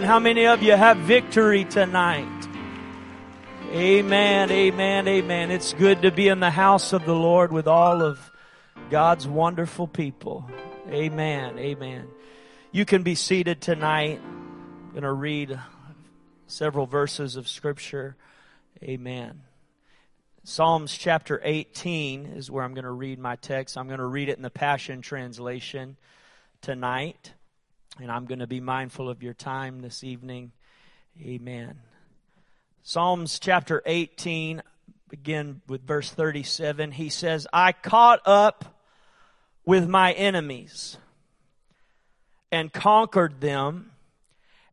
Amen. How many of you have victory tonight? Amen, amen, amen. It's good to be in the house of the Lord with all of God's wonderful people. Amen, amen. You can be seated tonight. I'm going to read several verses of Scripture. Amen. Psalms chapter 18 is where I'm going to read my text. I'm going to read it in the Passion Translation tonight. And I'm going to be mindful of your time this evening. Amen. Psalms chapter 18, begin with verse 37. He says, I caught up with my enemies and conquered them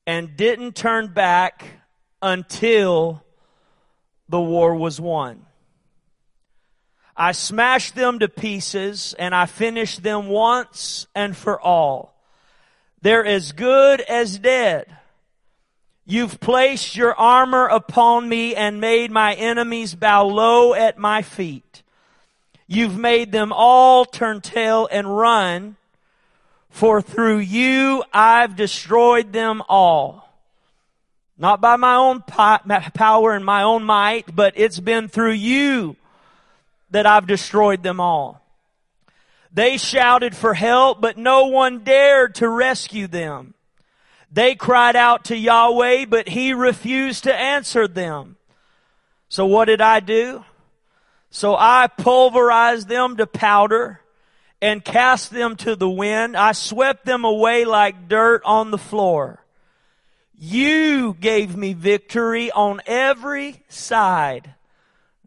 and didn't turn back until the war was won. I smashed them to pieces and I finished them once and for all. They're as good as dead. You've placed your armor upon me and made my enemies bow low at my feet. You've made them all turn tail and run, for through you I've destroyed them all. Not by my own power and my own might, but it's been through you that I've destroyed them all. They shouted for help, but no one dared to rescue them. They cried out to Yahweh, but he refused to answer them. So what did I do? So I pulverized them to powder and cast them to the wind. I swept them away like dirt on the floor. You gave me victory on every side.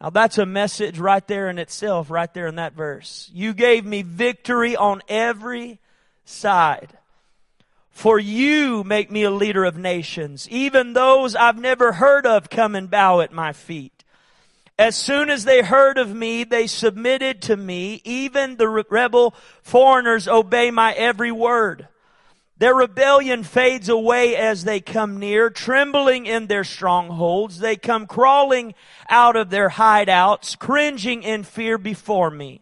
Now that's a message right there in itself, right there in that verse. You gave me victory on every side. For you make me a leader of nations. Even those I've never heard of come and bow at my feet. As soon as they heard of me, they submitted to me. Even the rebel foreigners obey my every word. Their rebellion fades away as they come near, trembling in their strongholds. They come crawling out of their hideouts, cringing in fear before me.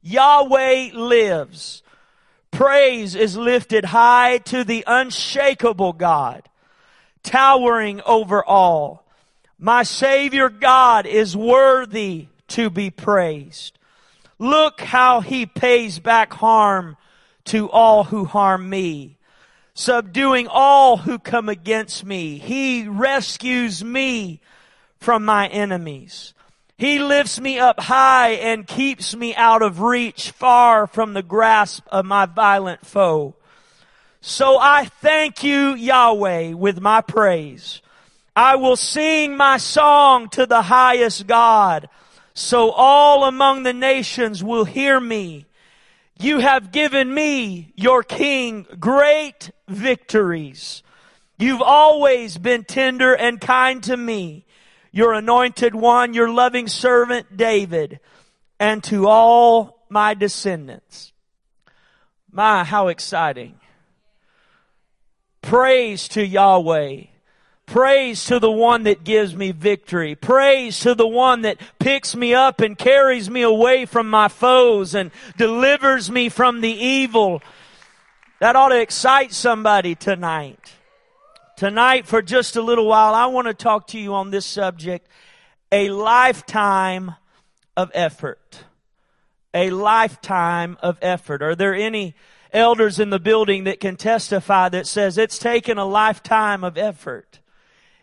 Yahweh lives. Praise is lifted high to the unshakable God, towering over all. My Savior God is worthy to be praised. Look how he pays back harm to all who harm me, subduing all who come against me. He rescues me from my enemies. He lifts me up high and keeps me out of reach, far from the grasp of my violent foe. So I thank you, Yahweh, with my praise. I will sing my song to the highest God, so all among the nations will hear me you have given me, your King, great victories. You've always been tender and kind to me, your anointed one, your loving servant David, and to all my descendants. My, how exciting. Praise to Yahweh. Praise to the one that gives me victory. Praise to the one that picks me up and carries me away from my foes and delivers me from the evil. That ought to excite somebody tonight. Tonight, for just a little while, I want to talk to you on this subject. A lifetime of effort. A lifetime of effort. Are there any elders in the building that can testify that says it's taken a lifetime of effort?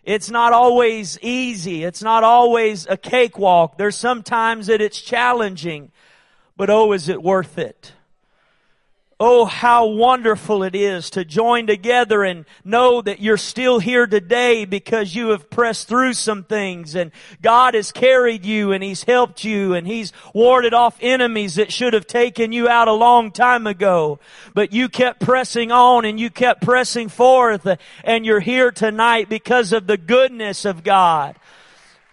It's not always easy. It's not always a cakewalk. There's sometimes that it's challenging, but oh, is it worth it? Oh, how wonderful it is to join together and know that you're still here today because you have pressed through some things and God has carried you and He's helped you and He's warded off enemies that should have taken you out a long time ago. But you kept pressing on and you kept pressing forth and you're here tonight because of the goodness of God.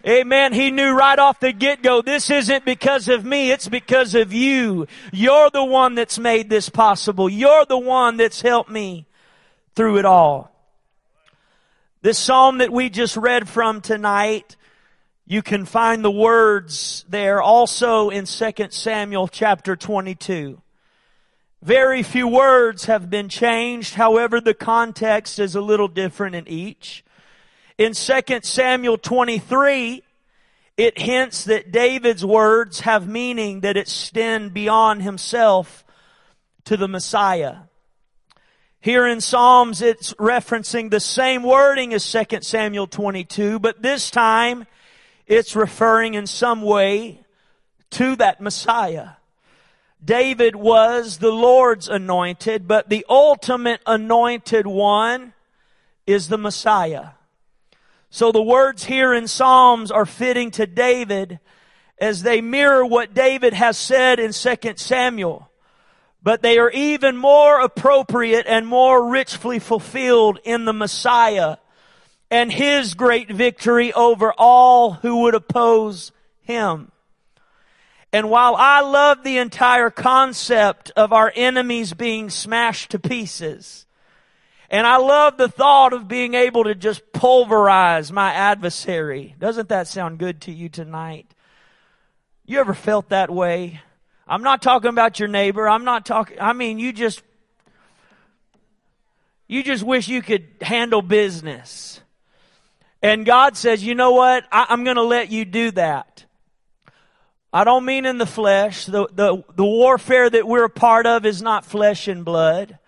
Amen. He knew right off the get-go, this isn't because of me, it's because of you. You're the one that's made this possible. You're the one that's helped me through it all. This psalm that we just read from tonight, you can find the words there also in 2 Samuel chapter 22. Very few words have been changed. However, the context is a little different in each. In 2 Samuel 23, it hints that David's words have meaning that extend beyond himself to the Messiah. Here in Psalms, it's referencing the same wording as 2 Samuel 22, but this time it's referring in some way to that Messiah. David was the Lord's anointed, but the ultimate anointed one is the Messiah. So the words here in Psalms are fitting to David as they mirror what David has said in 2 Samuel. But they are even more appropriate and more richly fulfilled in the Messiah and His great victory over all who would oppose Him. And while I love the entire concept of our enemies being smashed to pieces, and I love the thought of being able to just pulverize my adversary. Doesn't that sound good to you tonight? You ever felt that way? I'm not talking about your neighbor. I'm not talking, I mean, you just, you just wish you could handle business. And God says, you know what? I, am going to let you do that. I don't mean in the flesh. The, the, the warfare that we're a part of is not flesh and blood.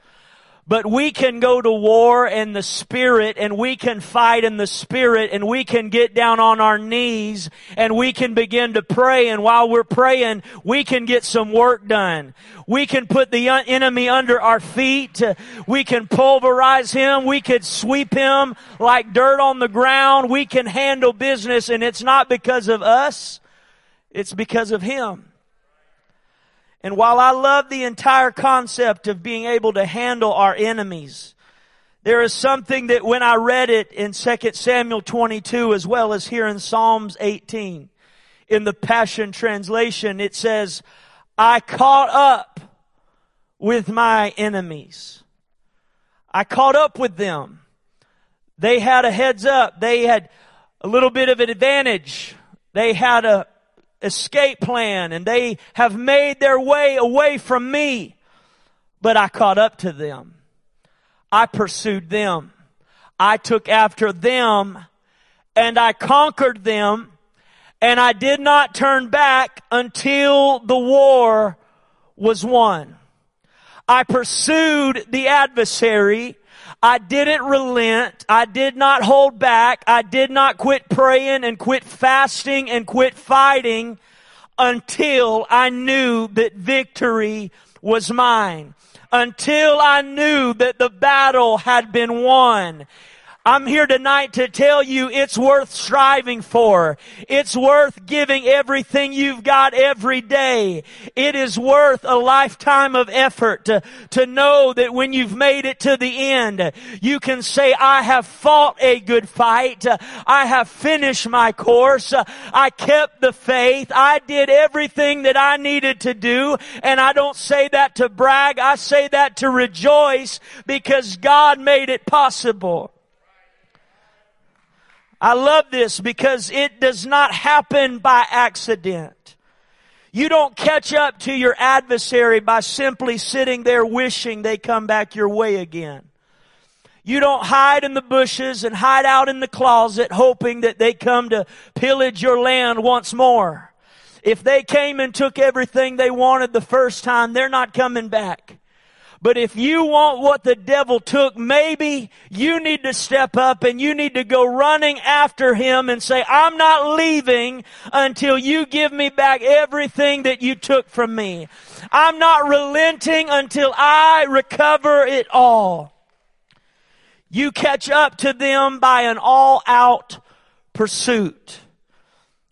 But we can go to war in the spirit and we can fight in the spirit and we can get down on our knees and we can begin to pray and while we're praying, we can get some work done. We can put the enemy under our feet. We can pulverize him. We could sweep him like dirt on the ground. We can handle business and it's not because of us. It's because of him. And while I love the entire concept of being able to handle our enemies, there is something that when I read it in 2 Samuel 22 as well as here in Psalms 18, in the Passion Translation, it says, I caught up with my enemies. I caught up with them. They had a heads up. They had a little bit of an advantage. They had a escape plan and they have made their way away from me. But I caught up to them. I pursued them. I took after them and I conquered them and I did not turn back until the war was won. I pursued the adversary I didn't relent. I did not hold back. I did not quit praying and quit fasting and quit fighting until I knew that victory was mine. Until I knew that the battle had been won. I'm here tonight to tell you it's worth striving for. It's worth giving everything you've got every day. It is worth a lifetime of effort to, to know that when you've made it to the end, you can say, I have fought a good fight. I have finished my course. I kept the faith. I did everything that I needed to do. And I don't say that to brag. I say that to rejoice because God made it possible. I love this because it does not happen by accident. You don't catch up to your adversary by simply sitting there wishing they come back your way again. You don't hide in the bushes and hide out in the closet hoping that they come to pillage your land once more. If they came and took everything they wanted the first time, they're not coming back. But if you want what the devil took, maybe you need to step up and you need to go running after him and say, I'm not leaving until you give me back everything that you took from me. I'm not relenting until I recover it all. You catch up to them by an all out pursuit.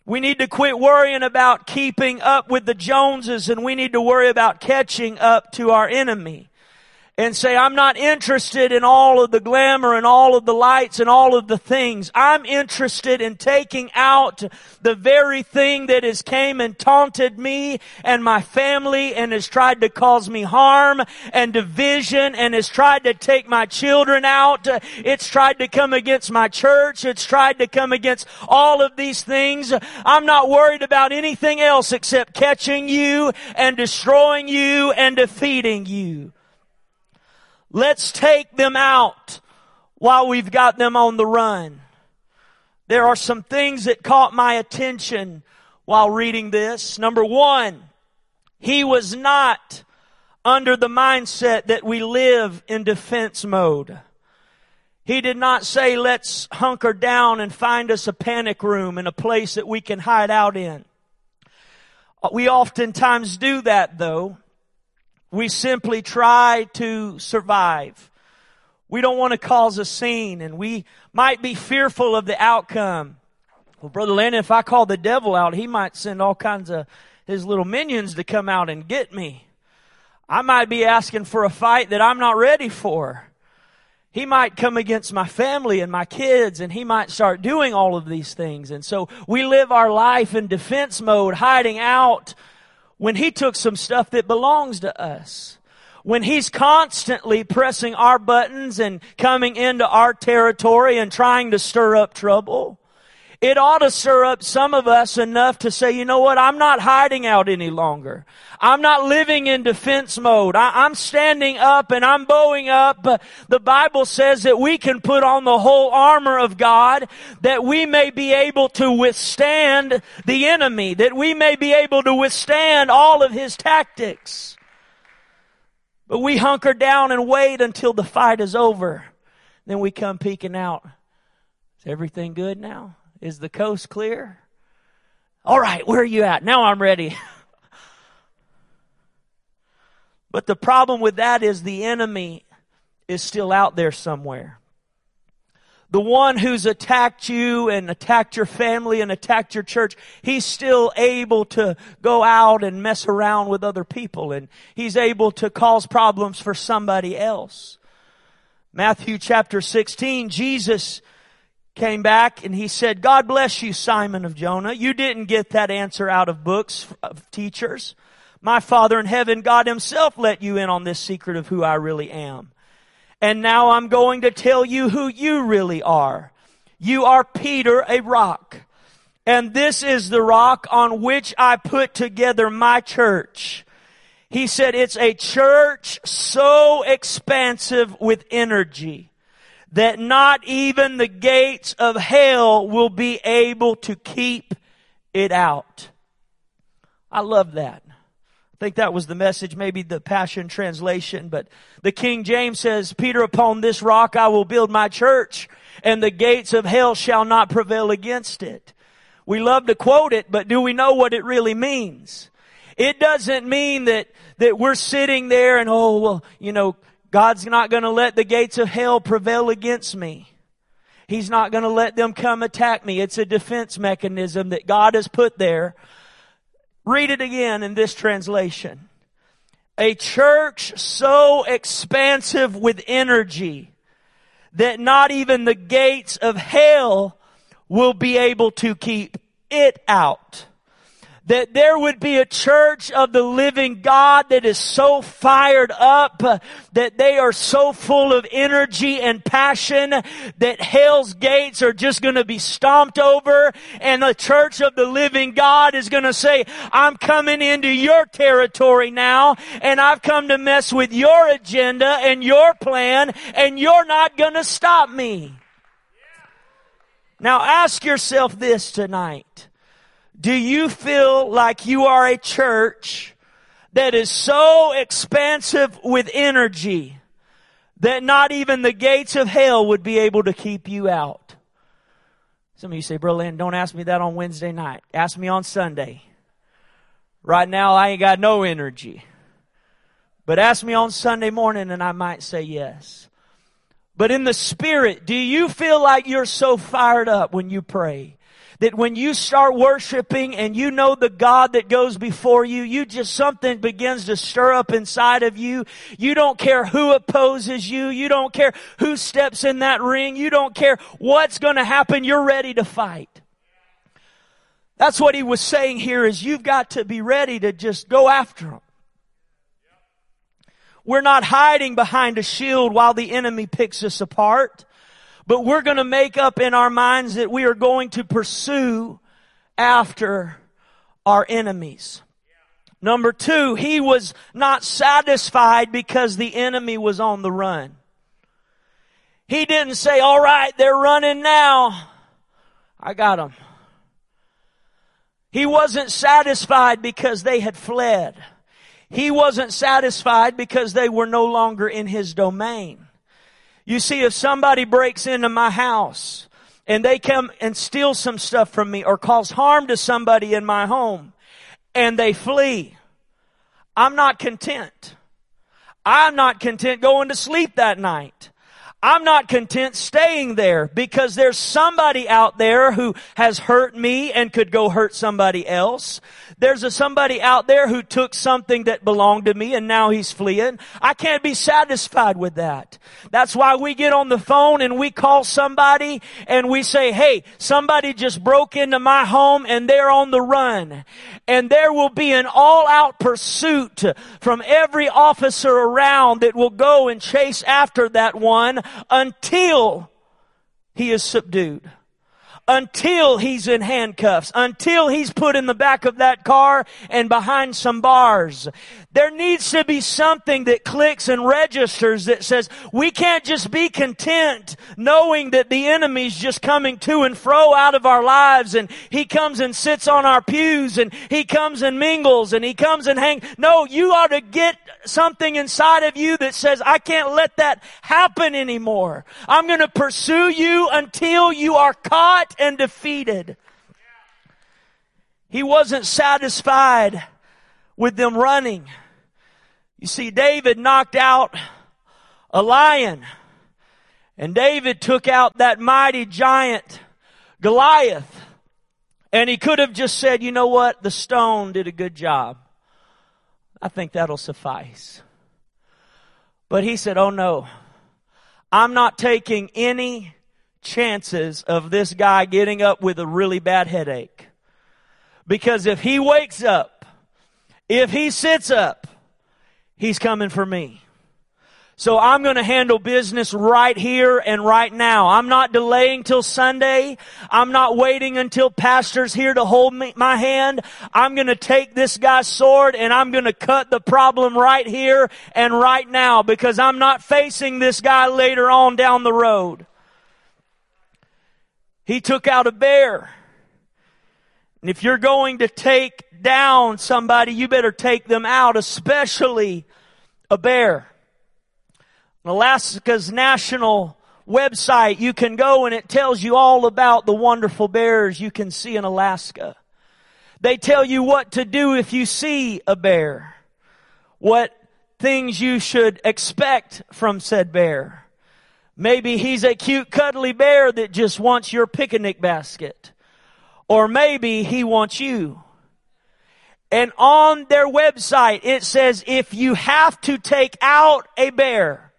We need to quit worrying about keeping up with the Joneses and we need to worry about catching up to our enemy. And say, I'm not interested in all of the glamour and all of the lights and all of the things. I'm interested in taking out the very thing that has came and taunted me and my family and has tried to cause me harm and division and has tried to take my children out. It's tried to come against my church. It's tried to come against all of these things. I'm not worried about anything else except catching you and destroying you and defeating you. Let's take them out while we've got them on the run. There are some things that caught my attention while reading this. Number one, he was not under the mindset that we live in defense mode. He did not say, let's hunker down and find us a panic room and a place that we can hide out in. Uh, we oftentimes do that though. We simply try to survive. We don't want to cause a scene and we might be fearful of the outcome. Well, Brother Landon, if I call the devil out, he might send all kinds of his little minions to come out and get me. I might be asking for a fight that I'm not ready for. He might come against my family and my kids and he might start doing all of these things. And so we live our life in defense mode, hiding out when he took some stuff that belongs to us, when he's constantly pressing our buttons and coming into our territory and trying to stir up trouble, it ought to stir up some of us enough to say, you know what, I'm not hiding out any longer. I'm not living in defense mode. I, am standing up and I'm bowing up. The Bible says that we can put on the whole armor of God that we may be able to withstand the enemy, that we may be able to withstand all of his tactics. But we hunker down and wait until the fight is over. Then we come peeking out. Is everything good now? Is the coast clear? All right, where are you at? Now I'm ready. But the problem with that is the enemy is still out there somewhere. The one who's attacked you and attacked your family and attacked your church, he's still able to go out and mess around with other people and he's able to cause problems for somebody else. Matthew chapter 16, Jesus came back and he said, God bless you, Simon of Jonah. You didn't get that answer out of books of teachers. My Father in heaven, God himself let you in on this secret of who I really am. And now I'm going to tell you who you really are. You are Peter, a rock. And this is the rock on which I put together my church. He said it's a church so expansive with energy that not even the gates of hell will be able to keep it out. I love that. I think that was the message, maybe the Passion Translation, but the King James says, Peter, upon this rock I will build my church and the gates of hell shall not prevail against it. We love to quote it, but do we know what it really means? It doesn't mean that, that we're sitting there and, oh, well, you know, God's not going to let the gates of hell prevail against me. He's not going to let them come attack me. It's a defense mechanism that God has put there Read it again in this translation. A church so expansive with energy that not even the gates of hell will be able to keep it out that there would be a church of the living God that is so fired up, uh, that they are so full of energy and passion that hell's gates are just going to be stomped over and the church of the living God is going to say, I'm coming into your territory now and I've come to mess with your agenda and your plan and you're not going to stop me. Now ask yourself this tonight. Do you feel like you are a church that is so expansive with energy that not even the gates of hell would be able to keep you out? Some of you say, Bro Lynn, don't ask me that on Wednesday night. Ask me on Sunday. Right now, I ain't got no energy. But ask me on Sunday morning and I might say yes. But in the spirit, do you feel like you're so fired up when you pray? That when you start worshiping and you know the God that goes before you, you just something begins to stir up inside of you. You don't care who opposes you. You don't care who steps in that ring. You don't care what's going to happen. You're ready to fight. That's what he was saying here is you've got to be ready to just go after them. We're not hiding behind a shield while the enemy picks us apart. But we're going to make up in our minds that we are going to pursue after our enemies. Number two, he was not satisfied because the enemy was on the run. He didn't say, all right, they're running now. I got them. He wasn't satisfied because they had fled. He wasn't satisfied because they were no longer in his domain. You see, if somebody breaks into my house and they come and steal some stuff from me or cause harm to somebody in my home and they flee, I'm not content. I'm not content going to sleep that night. I'm not content staying there because there's somebody out there who has hurt me and could go hurt somebody else. There's a somebody out there who took something that belonged to me and now he's fleeing. I can't be satisfied with that. That's why we get on the phone and we call somebody and we say, hey, somebody just broke into my home and they're on the run. And there will be an all out pursuit from every officer around that will go and chase after that one until he is subdued until he's in handcuffs, until he's put in the back of that car and behind some bars. There needs to be something that clicks and registers that says we can't just be content knowing that the enemy's just coming to and fro out of our lives and he comes and sits on our pews and he comes and mingles and he comes and hang. No, you ought to get something inside of you that says I can't let that happen anymore. I'm going to pursue you until you are caught and defeated. He wasn't satisfied with them running. You see, David knocked out a lion, and David took out that mighty giant, Goliath. And he could have just said, you know what? The stone did a good job. I think that'll suffice. But he said, oh no, I'm not taking any chances of this guy getting up with a really bad headache. Because if he wakes up, if he sits up, he's coming for me. So I'm going to handle business right here and right now. I'm not delaying till Sunday. I'm not waiting until pastor's here to hold me, my hand. I'm going to take this guy's sword and I'm going to cut the problem right here and right now because I'm not facing this guy later on down the road. He took out a bear. And if you're going to take down somebody, you better take them out, especially a bear. Alaska's national website, you can go and it tells you all about the wonderful bears you can see in Alaska. They tell you what to do if you see a bear. What things you should expect from said bear. Maybe he's a cute cuddly bear that just wants your picnic basket. Or maybe he wants you. And on their website it says if you have to take out a bear,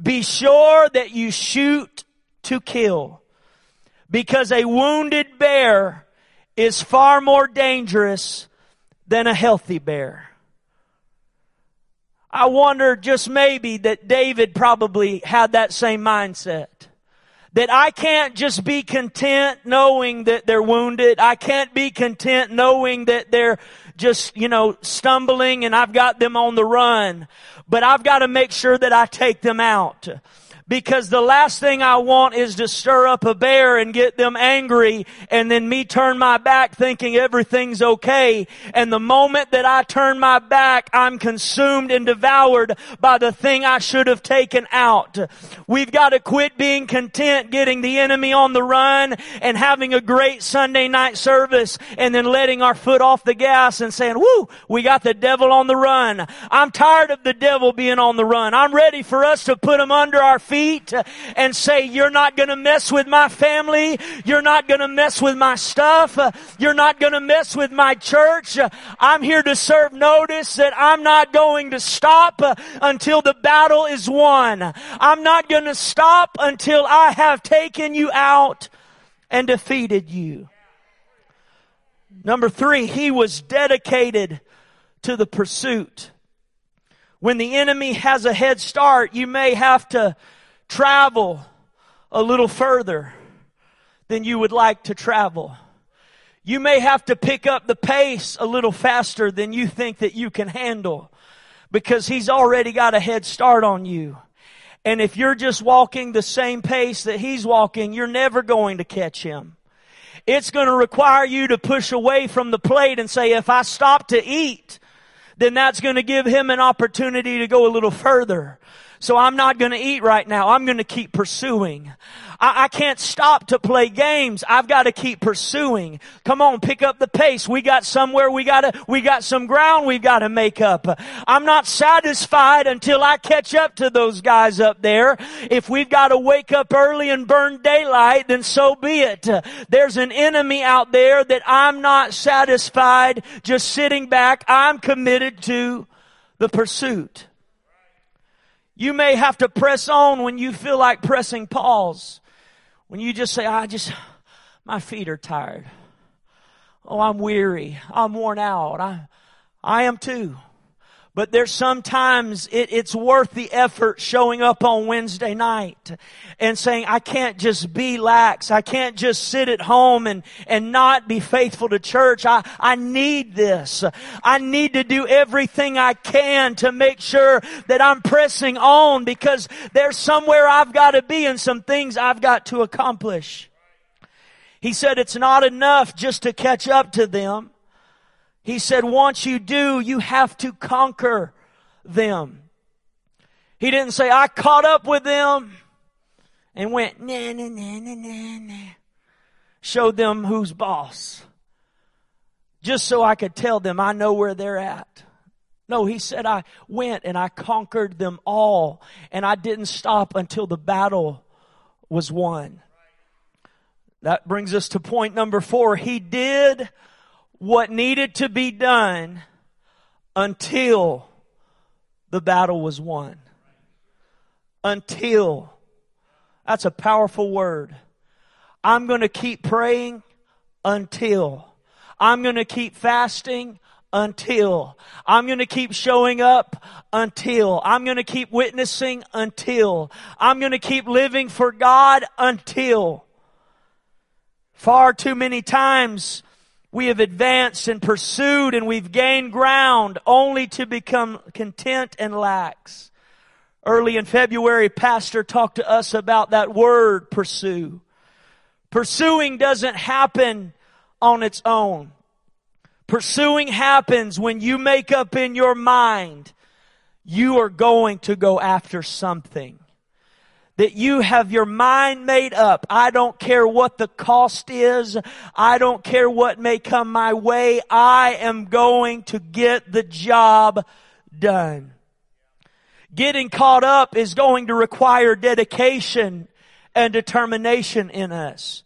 be sure that you shoot to kill. Because a wounded bear is far more dangerous than a healthy bear. I wonder just maybe that David probably had that same mindset. That I can't just be content knowing that they're wounded. I can't be content knowing that they're just, you know, stumbling and I've got them on the run. But I've got to make sure that I take them out because the last thing I want is to stir up a bear and get them angry and then me turn my back thinking everything's okay. And the moment that I turn my back, I'm consumed and devoured by the thing I should have taken out. We've got to quit being content getting the enemy on the run and having a great Sunday night service and then letting our foot off the gas and saying, whoo, we got the devil on the run. I'm tired of the devil being on the run. I'm ready for us to put him under our feet feet and say, you're not going to mess with my family. You're not going to mess with my stuff. You're not going to mess with my church. I'm here to serve notice that I'm not going to stop until the battle is won. I'm not going to stop until I have taken you out and defeated you. Number three, he was dedicated to the pursuit. When the enemy has a head start, you may have to travel a little further than you would like to travel. You may have to pick up the pace a little faster than you think that you can handle because he's already got a head start on you. And if you're just walking the same pace that he's walking, you're never going to catch him. It's going to require you to push away from the plate and say, if I stop to eat, then that's going to give him an opportunity to go a little further. So I'm not going to eat right now. I'm going to keep pursuing. I, I, can't stop to play games. I've got to keep pursuing. Come on, pick up the pace. We got somewhere we got to, we got some ground we've got to make up. I'm not satisfied until I catch up to those guys up there. If we've got to wake up early and burn daylight, then so be it. There's an enemy out there that I'm not satisfied just sitting back. I'm committed to the pursuit. You may have to press on when you feel like pressing pause. When you just say, I just, my feet are tired. Oh, I'm weary. I'm worn out. I, I am too. But there's sometimes it, it's worth the effort showing up on Wednesday night and saying, I can't just be lax. I can't just sit at home and, and not be faithful to church. I, I need this. I need to do everything I can to make sure that I'm pressing on because there's somewhere I've got to be and some things I've got to accomplish. He said it's not enough just to catch up to them. He said, once you do, you have to conquer them. He didn't say, I caught up with them and went, nah, nah, nah, nah, nah. Showed them who's boss. Just so I could tell them I know where they're at. No, he said, I went and I conquered them all and I didn't stop until the battle was won. That brings us to point number four. He did what needed to be done until the battle was won. Until. That's a powerful word. I'm going to keep praying until. I'm going to keep fasting until. I'm going to keep showing up until. I'm going to keep witnessing until. I'm going to keep living for God until. Far too many times we have advanced and pursued and we've gained ground only to become content and lax. Early in February, Pastor talked to us about that word pursue. Pursuing doesn't happen on its own. Pursuing happens when you make up in your mind you are going to go after something that you have your mind made up. I don't care what the cost is. I don't care what may come my way. I am going to get the job done. Getting caught up is going to require dedication and determination in us.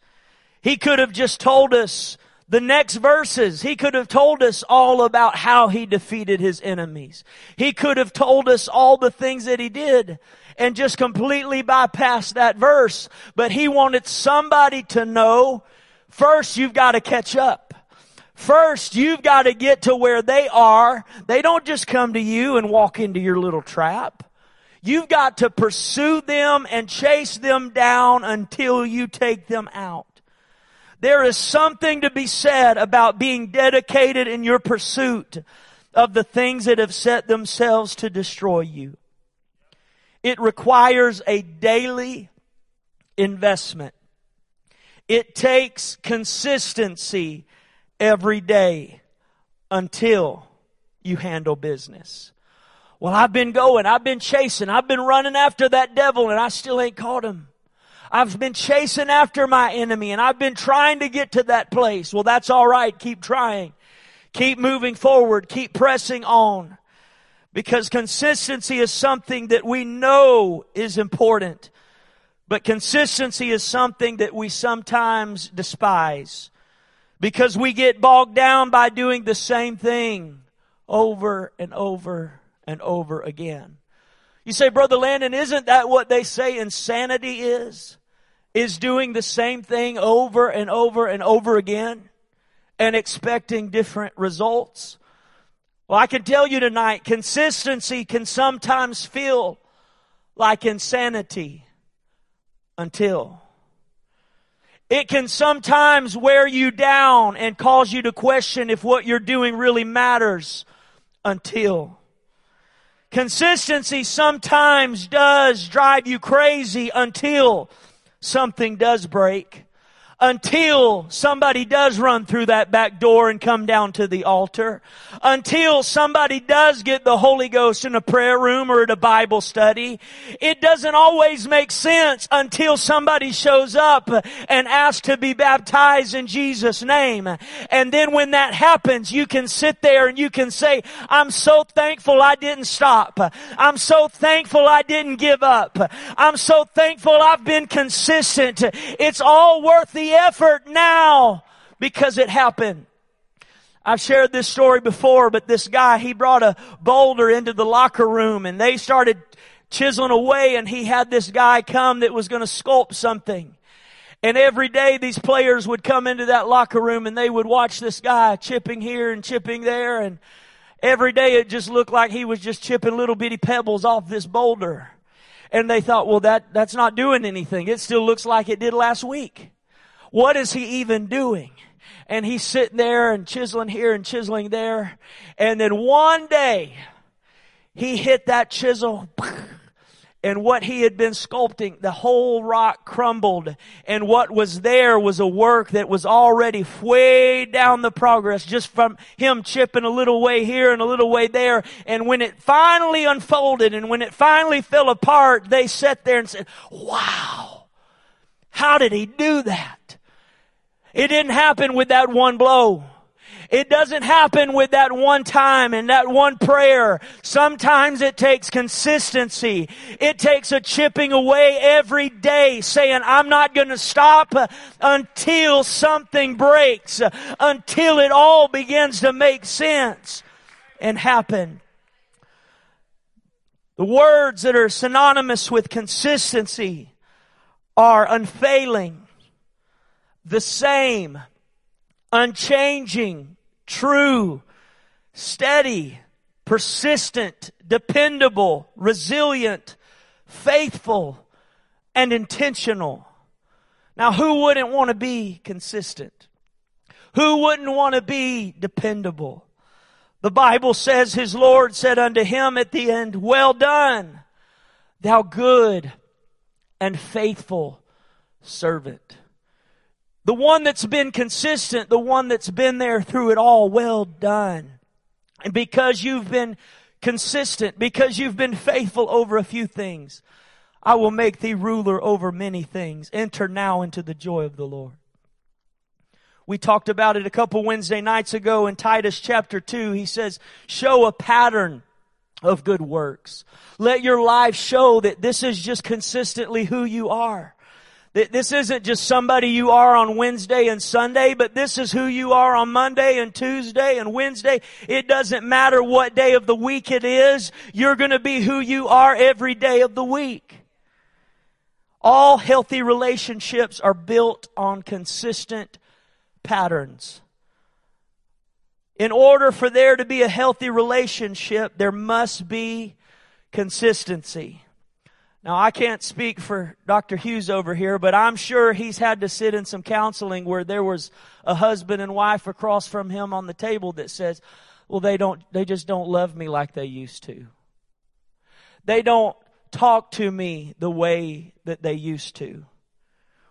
He could have just told us the next verses, he could have told us all about how he defeated his enemies. He could have told us all the things that he did and just completely bypass that verse. But he wanted somebody to know, first you've got to catch up. First, you've got to get to where they are. They don't just come to you and walk into your little trap. You've got to pursue them and chase them down until you take them out. There is something to be said about being dedicated in your pursuit of the things that have set themselves to destroy you. It requires a daily investment. It takes consistency every day until you handle business. Well, I've been going, I've been chasing, I've been running after that devil and I still ain't caught him. I've been chasing after my enemy and I've been trying to get to that place. Well, that's alright. Keep trying. Keep moving forward. Keep pressing on. Because consistency is something that we know is important But consistency is something that we sometimes despise because we get bogged down by doing the same thing over and over and over again. You say, Brother Landon, isn't that what they say insanity is? Is doing the same thing over and over and over again and expecting different results? Well, I can tell you tonight, consistency can sometimes feel like insanity until. It can sometimes wear you down and cause you to question if what you're doing really matters until. Consistency sometimes does drive you crazy until something does break until somebody does run through that back door and come down to the altar, until somebody does get the Holy Ghost in a prayer room or at a Bible study. It doesn't always make sense until somebody shows up and asks to be baptized in Jesus' name. And then when that happens, you can sit there and you can say, I'm so thankful I didn't stop. I'm so thankful I didn't give up. I'm so thankful I've been consistent. It's all worth effort now because it happened. I've shared this story before, but this guy, he brought a boulder into the locker room and they started chiseling away and he had this guy come that was going to sculpt something. And every day these players would come into that locker room and they would watch this guy chipping here and chipping there and every day it just looked like he was just chipping little bitty pebbles off this boulder. And they thought, well that, that's not doing anything. It still looks like it did last week. What is he even doing? And he's sitting there and chiseling here and chiseling there. And then one day, he hit that chisel and what he had been sculpting, the whole rock crumbled. And what was there was a work that was already way down the progress just from him chipping a little way here and a little way there. And when it finally unfolded and when it finally fell apart, they sat there and said, wow, how did he do that? It didn't happen with that one blow. It doesn't happen with that one time and that one prayer. Sometimes it takes consistency. It takes a chipping away every day saying, I'm not going to stop until something breaks, until it all begins to make sense and happen. The words that are synonymous with consistency are unfailing, the same, unchanging, true, steady, persistent, dependable, resilient, faithful, and intentional. Now, who wouldn't want to be consistent? Who wouldn't want to be dependable? The Bible says his Lord said unto him at the end, well done, thou good and faithful servant. The one that's been consistent, the one that's been there through it all, well done. And because you've been consistent, because you've been faithful over a few things, I will make thee ruler over many things. Enter now into the joy of the Lord. We talked about it a couple Wednesday nights ago in Titus chapter 2. He says, show a pattern of good works. Let your life show that this is just consistently who you are. This isn't just somebody you are on Wednesday and Sunday, but this is who you are on Monday and Tuesday and Wednesday. It doesn't matter what day of the week it is. You're going to be who you are every day of the week. All healthy relationships are built on consistent patterns. In order for there to be a healthy relationship, there must be consistency. Now, I can't speak for Dr. Hughes over here, but I'm sure he's had to sit in some counseling where there was a husband and wife across from him on the table that says, well, they don't, they just don't love me like they used to. They don't talk to me the way that they used to.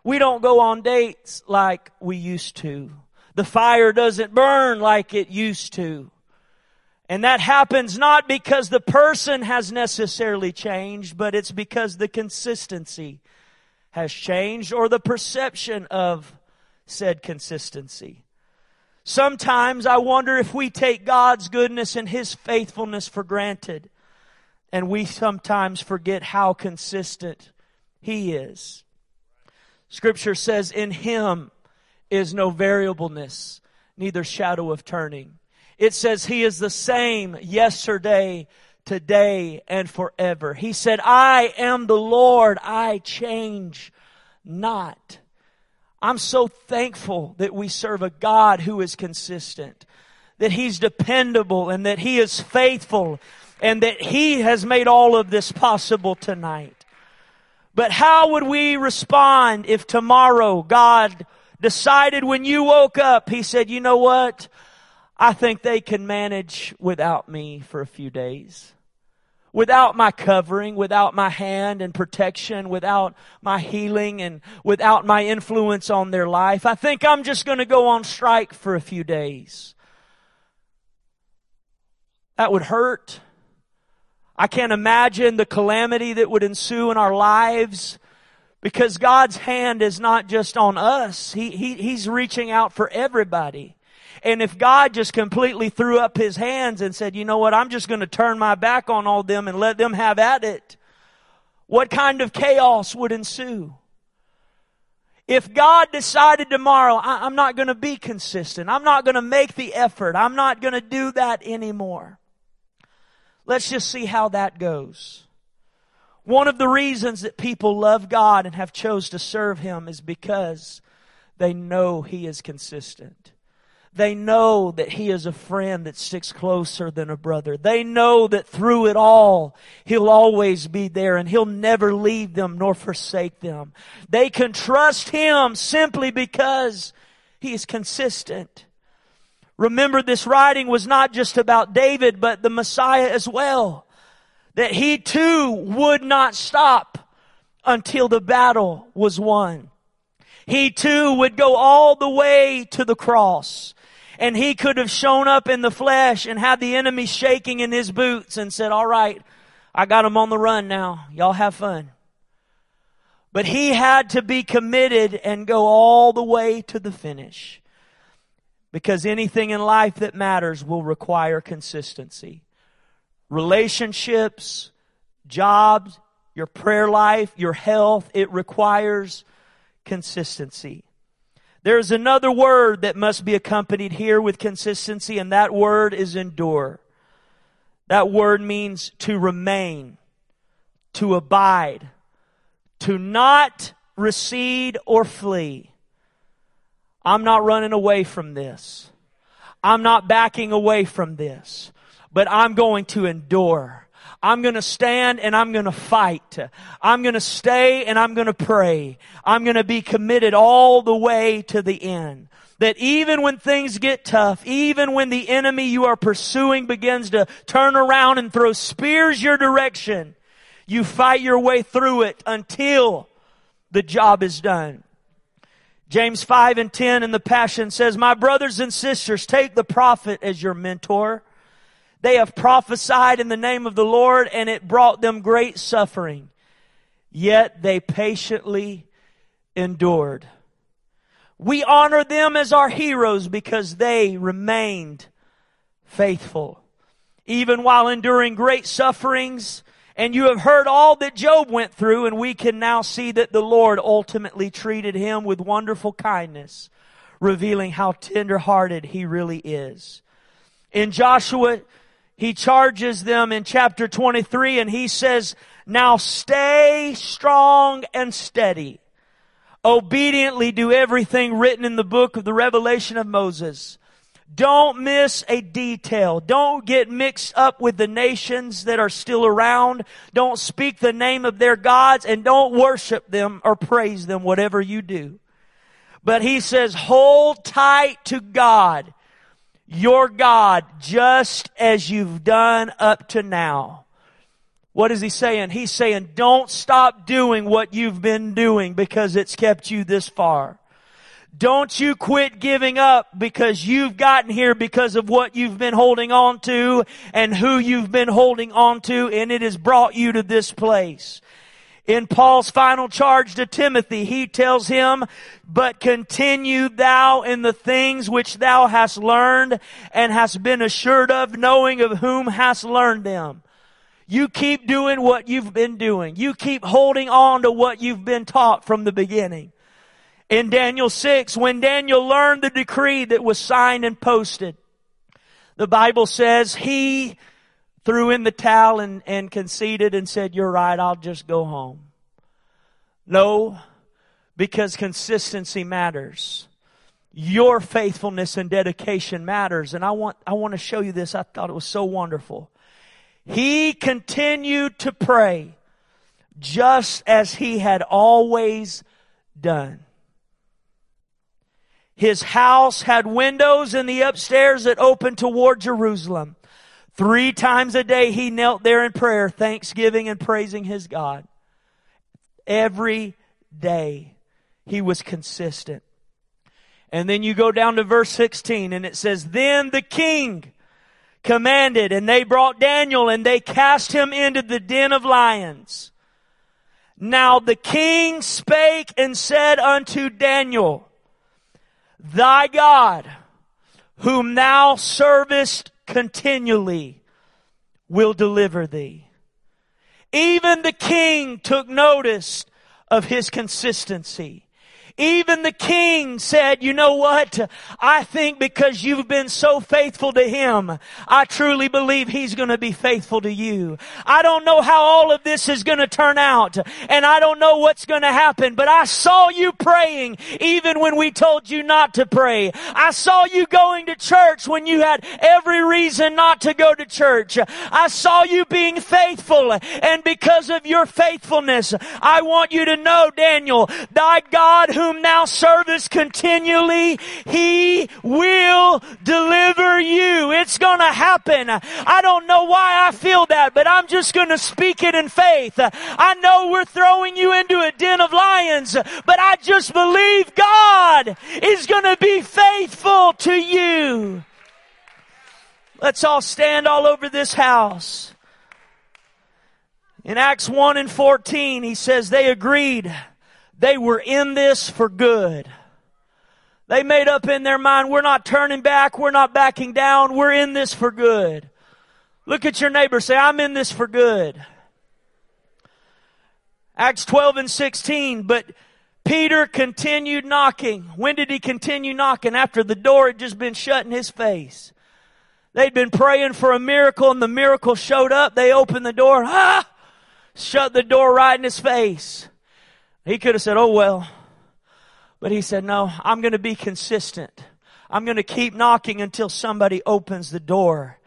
We don't go on dates like we used to. The fire doesn't burn like it used to. And that happens not because the person has necessarily changed, but it's because the consistency has changed or the perception of said consistency. Sometimes I wonder if we take God's goodness and His faithfulness for granted and we sometimes forget how consistent He is. Scripture says, in him is no variableness, neither shadow of turning. It says he is the same yesterday, today, and forever. He said, I am the Lord, I change not. I'm so thankful that we serve a God who is consistent, that He's dependable and that He is faithful and that He has made all of this possible tonight. But how would we respond if tomorrow God decided when you woke up, He said, you know what? I think they can manage without me for a few days without my covering, without my hand and protection, without my healing and without my influence on their life. I think I'm just going to go on strike for a few days. That would hurt. I can't imagine the calamity that would ensue in our lives because God's hand is not just on us. He, he, he's reaching out for everybody. And if God just completely threw up his hands and said, you know what, I'm just going to turn my back on all them and let them have at it, what kind of chaos would ensue? If God decided tomorrow, I, am not going to be consistent. I'm not going to make the effort. I'm not going to do that anymore. Let's just see how that goes. One of the reasons that people love God and have chose to serve Him is because they know He is consistent. They know that He is a friend that sticks closer than a brother. They know that through it all, He'll always be there and He'll never leave them nor forsake them. They can trust Him simply because He is consistent. Remember, this writing was not just about David, but the Messiah as well. That He too would not stop until the battle was won. He too would go all the way to the cross and he could have shown up in the flesh and had the enemy shaking in his boots and said, all right, I got him on the run now. Y'all have fun. But he had to be committed and go all the way to the finish. Because anything in life that matters will require consistency. Relationships, jobs, your prayer life, your health, it requires consistency. There's another word that must be accompanied here with consistency, and that word is endure. That word means to remain, to abide, to not recede or flee. I'm not running away from this. I'm not backing away from this, but I'm going to endure. I'm going to stand and I'm going to fight. I'm going to stay and I'm going to pray. I'm going to be committed all the way to the end. That even when things get tough, even when the enemy you are pursuing begins to turn around and throw spears your direction, you fight your way through it until the job is done. James 5 and 10 in the Passion says, My brothers and sisters, take the prophet as your mentor they have prophesied in the name of the Lord and it brought them great suffering. Yet they patiently endured. We honor them as our heroes because they remained faithful. Even while enduring great sufferings, and you have heard all that Job went through, and we can now see that the Lord ultimately treated him with wonderful kindness, revealing how tender-hearted he really is. In Joshua he charges them in chapter 23 and he says, now stay strong and steady. Obediently do everything written in the book of the revelation of Moses. Don't miss a detail. Don't get mixed up with the nations that are still around. Don't speak the name of their gods and don't worship them or praise them, whatever you do. But he says, hold tight to God your God just as you've done up to now. What is he saying? He's saying, don't stop doing what you've been doing because it's kept you this far. Don't you quit giving up because you've gotten here because of what you've been holding on to and who you've been holding on to and it has brought you to this place. In Paul's final charge to Timothy, he tells him, but continue thou in the things which thou hast learned and hast been assured of, knowing of whom hast learned them. You keep doing what you've been doing. You keep holding on to what you've been taught from the beginning. In Daniel 6, when Daniel learned the decree that was signed and posted, the Bible says he threw in the towel and, and conceded and said, you're right, I'll just go home. No, because consistency matters. Your faithfulness and dedication matters. And I want, I want to show you this. I thought it was so wonderful. He continued to pray just as he had always done. His house had windows in the upstairs that opened toward Jerusalem. Three times a day he knelt there in prayer, thanksgiving and praising his God. Every day he was consistent. And then you go down to verse 16 and it says, Then the king commanded and they brought Daniel and they cast him into the den of lions. Now the king spake and said unto Daniel, Thy God, whom thou servest continually, will deliver thee. Even the king took notice of his consistency. Even the king said, you know what? I think because you've been so faithful to him, I truly believe he's going to be faithful to you. I don't know how all of this is going to turn out and I don't know what's going to happen, but I saw you praying even when we told you not to pray. I saw you going to church when you had every reason not to go to church. I saw you being faithful and because of your faithfulness, I want you to know, Daniel, thy God who whom thou servest continually, he will deliver you. It's gonna happen. I don't know why I feel that, but I'm just gonna speak it in faith. I know we're throwing you into a den of lions, but I just believe God is gonna be faithful to you. Let's all stand all over this house. In Acts 1 and 14, he says they agreed they were in this for good. They made up in their mind, we're not turning back, we're not backing down, we're in this for good. Look at your neighbor, say, I'm in this for good. Acts 12 and 16, but Peter continued knocking. When did he continue knocking? After the door had just been shut in his face. They'd been praying for a miracle and the miracle showed up. They opened the door, ah, shut the door right in his face. He could have said, oh well. But he said, no, I'm going to be consistent. I'm going to keep knocking until somebody opens the door.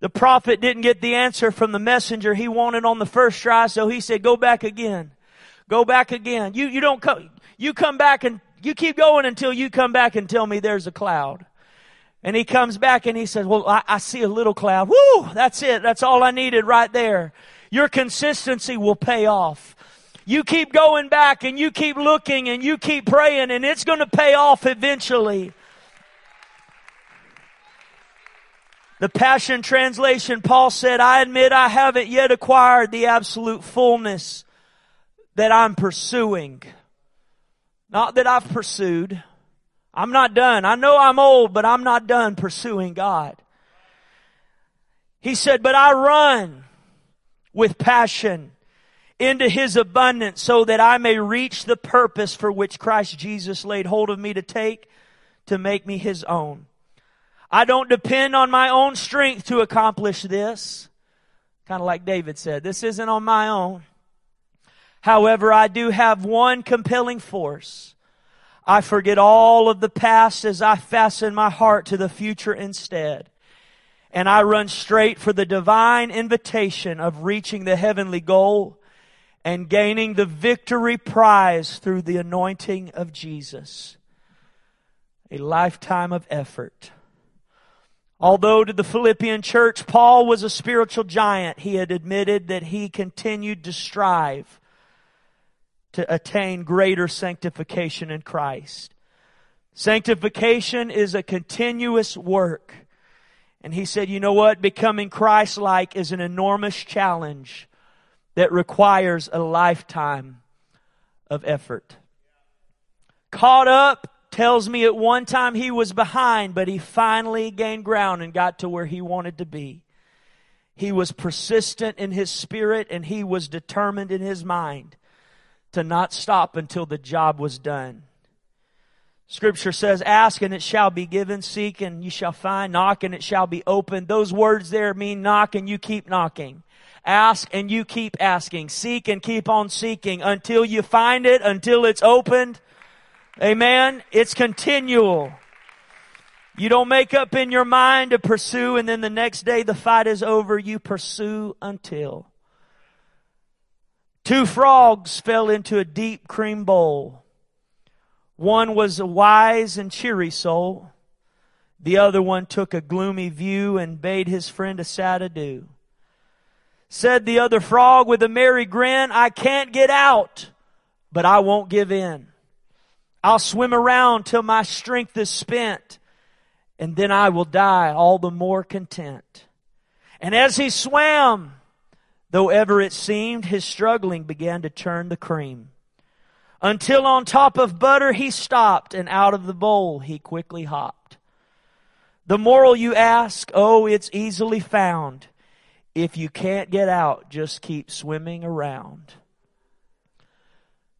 The prophet didn't get the answer from the messenger he wanted on the first try, so he said, go back again. Go back again. You, you don't come, you come back and you keep going until you come back and tell me there's a cloud. And he comes back and he says, well, I, I see a little cloud. Woo! That's it. That's all I needed right there. Your consistency will pay off. You keep going back and you keep looking and you keep praying and it's going to pay off eventually. The Passion Translation, Paul said, I admit I haven't yet acquired the absolute fullness that I'm pursuing. Not that I've pursued. I'm not done. I know I'm old, but I'm not done pursuing God. He said, but I run with passion into his abundance so that I may reach the purpose for which Christ Jesus laid hold of me to take to make me his own. I don't depend on my own strength to accomplish this. Kind of like David said, this isn't on my own. However, I do have one compelling force. I forget all of the past as I fasten my heart to the future instead. And I run straight for the divine invitation of reaching the heavenly goal and gaining the victory prize through the anointing of Jesus. A lifetime of effort. Although to the Philippian church, Paul was a spiritual giant, he had admitted that he continued to strive to attain greater sanctification in Christ. Sanctification is a continuous work. And he said, you know what? Becoming Christ-like is an enormous challenge that requires a lifetime of effort. Caught up tells me at one time he was behind, but he finally gained ground and got to where he wanted to be. He was persistent in his spirit and he was determined in his mind to not stop until the job was done. Scripture says, ask and it shall be given, seek and you shall find, knock and it shall be opened. Those words there mean knock and you keep knocking. Ask and you keep asking. Seek and keep on seeking until you find it, until it's opened. Amen. It's continual. You don't make up in your mind to pursue and then the next day the fight is over. You pursue until. Two frogs fell into a deep cream bowl. One was a wise and cheery soul. The other one took a gloomy view and bade his friend a sad adieu. Said the other frog with a merry grin, I can't get out, but I won't give in. I'll swim around till my strength is spent, and then I will die all the more content. And as he swam, though ever it seemed, his struggling began to turn the cream until on top of butter he stopped and out of the bowl he quickly hopped. The moral you ask, oh, it's easily found. If you can't get out, just keep swimming around.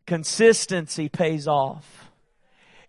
Consistency pays off.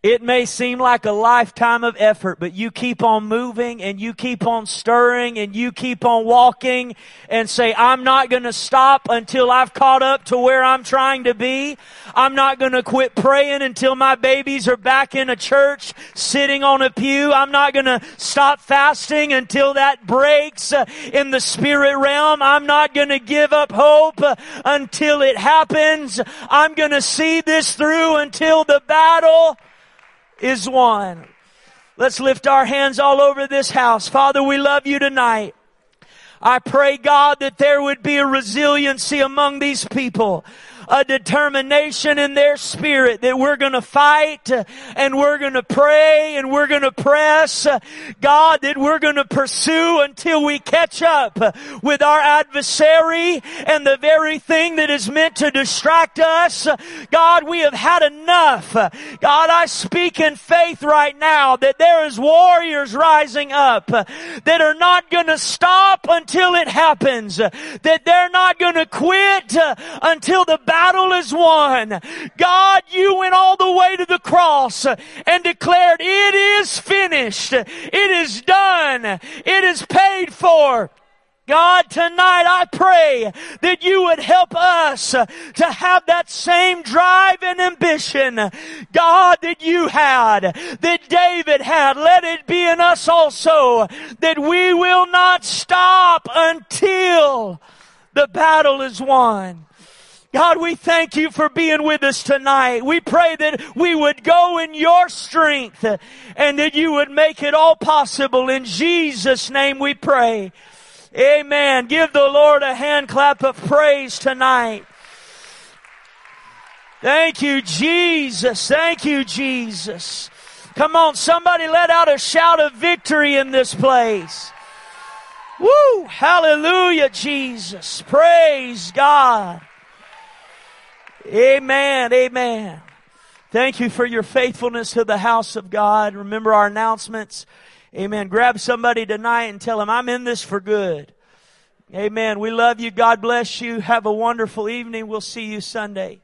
It may seem like a lifetime of effort, but you keep on moving and you keep on stirring and you keep on walking and say, I'm not going to stop until I've caught up to where I'm trying to be. I'm not going to quit praying until my babies are back in a church sitting on a pew. I'm not going to stop fasting until that breaks uh, in the spirit realm. I'm not going to give up hope uh, until it happens. I'm going to see this through until the battle is won. Let's lift our hands all over this house. Father, we love you tonight. I pray God that there would be a resiliency among these people a determination in their spirit that we're going to fight and we're going to pray and we're going to press. God, that we're going to pursue until we catch up with our adversary and the very thing that is meant to distract us. God, we have had enough. God, I speak in faith right now that there is warriors rising up that are not going to stop until it happens. That they're not going to quit until the battle battle is won. God, you went all the way to the cross and declared it is finished. It is done. It is paid for. God, tonight I pray that you would help us to have that same drive and ambition, God, that you had, that David had. Let it be in us also that we will not stop until the battle is won. God, we thank you for being with us tonight. We pray that we would go in your strength and that you would make it all possible. In Jesus' name we pray. Amen. Give the Lord a hand clap of praise tonight. Thank you, Jesus. Thank you, Jesus. Come on, somebody let out a shout of victory in this place. Woo! Hallelujah, Jesus. Praise God. Amen. Amen. Thank you for your faithfulness to the house of God. Remember our announcements. Amen. Grab somebody tonight and tell them, I'm in this for good. Amen. We love you. God bless you. Have a wonderful evening. We'll see you Sunday.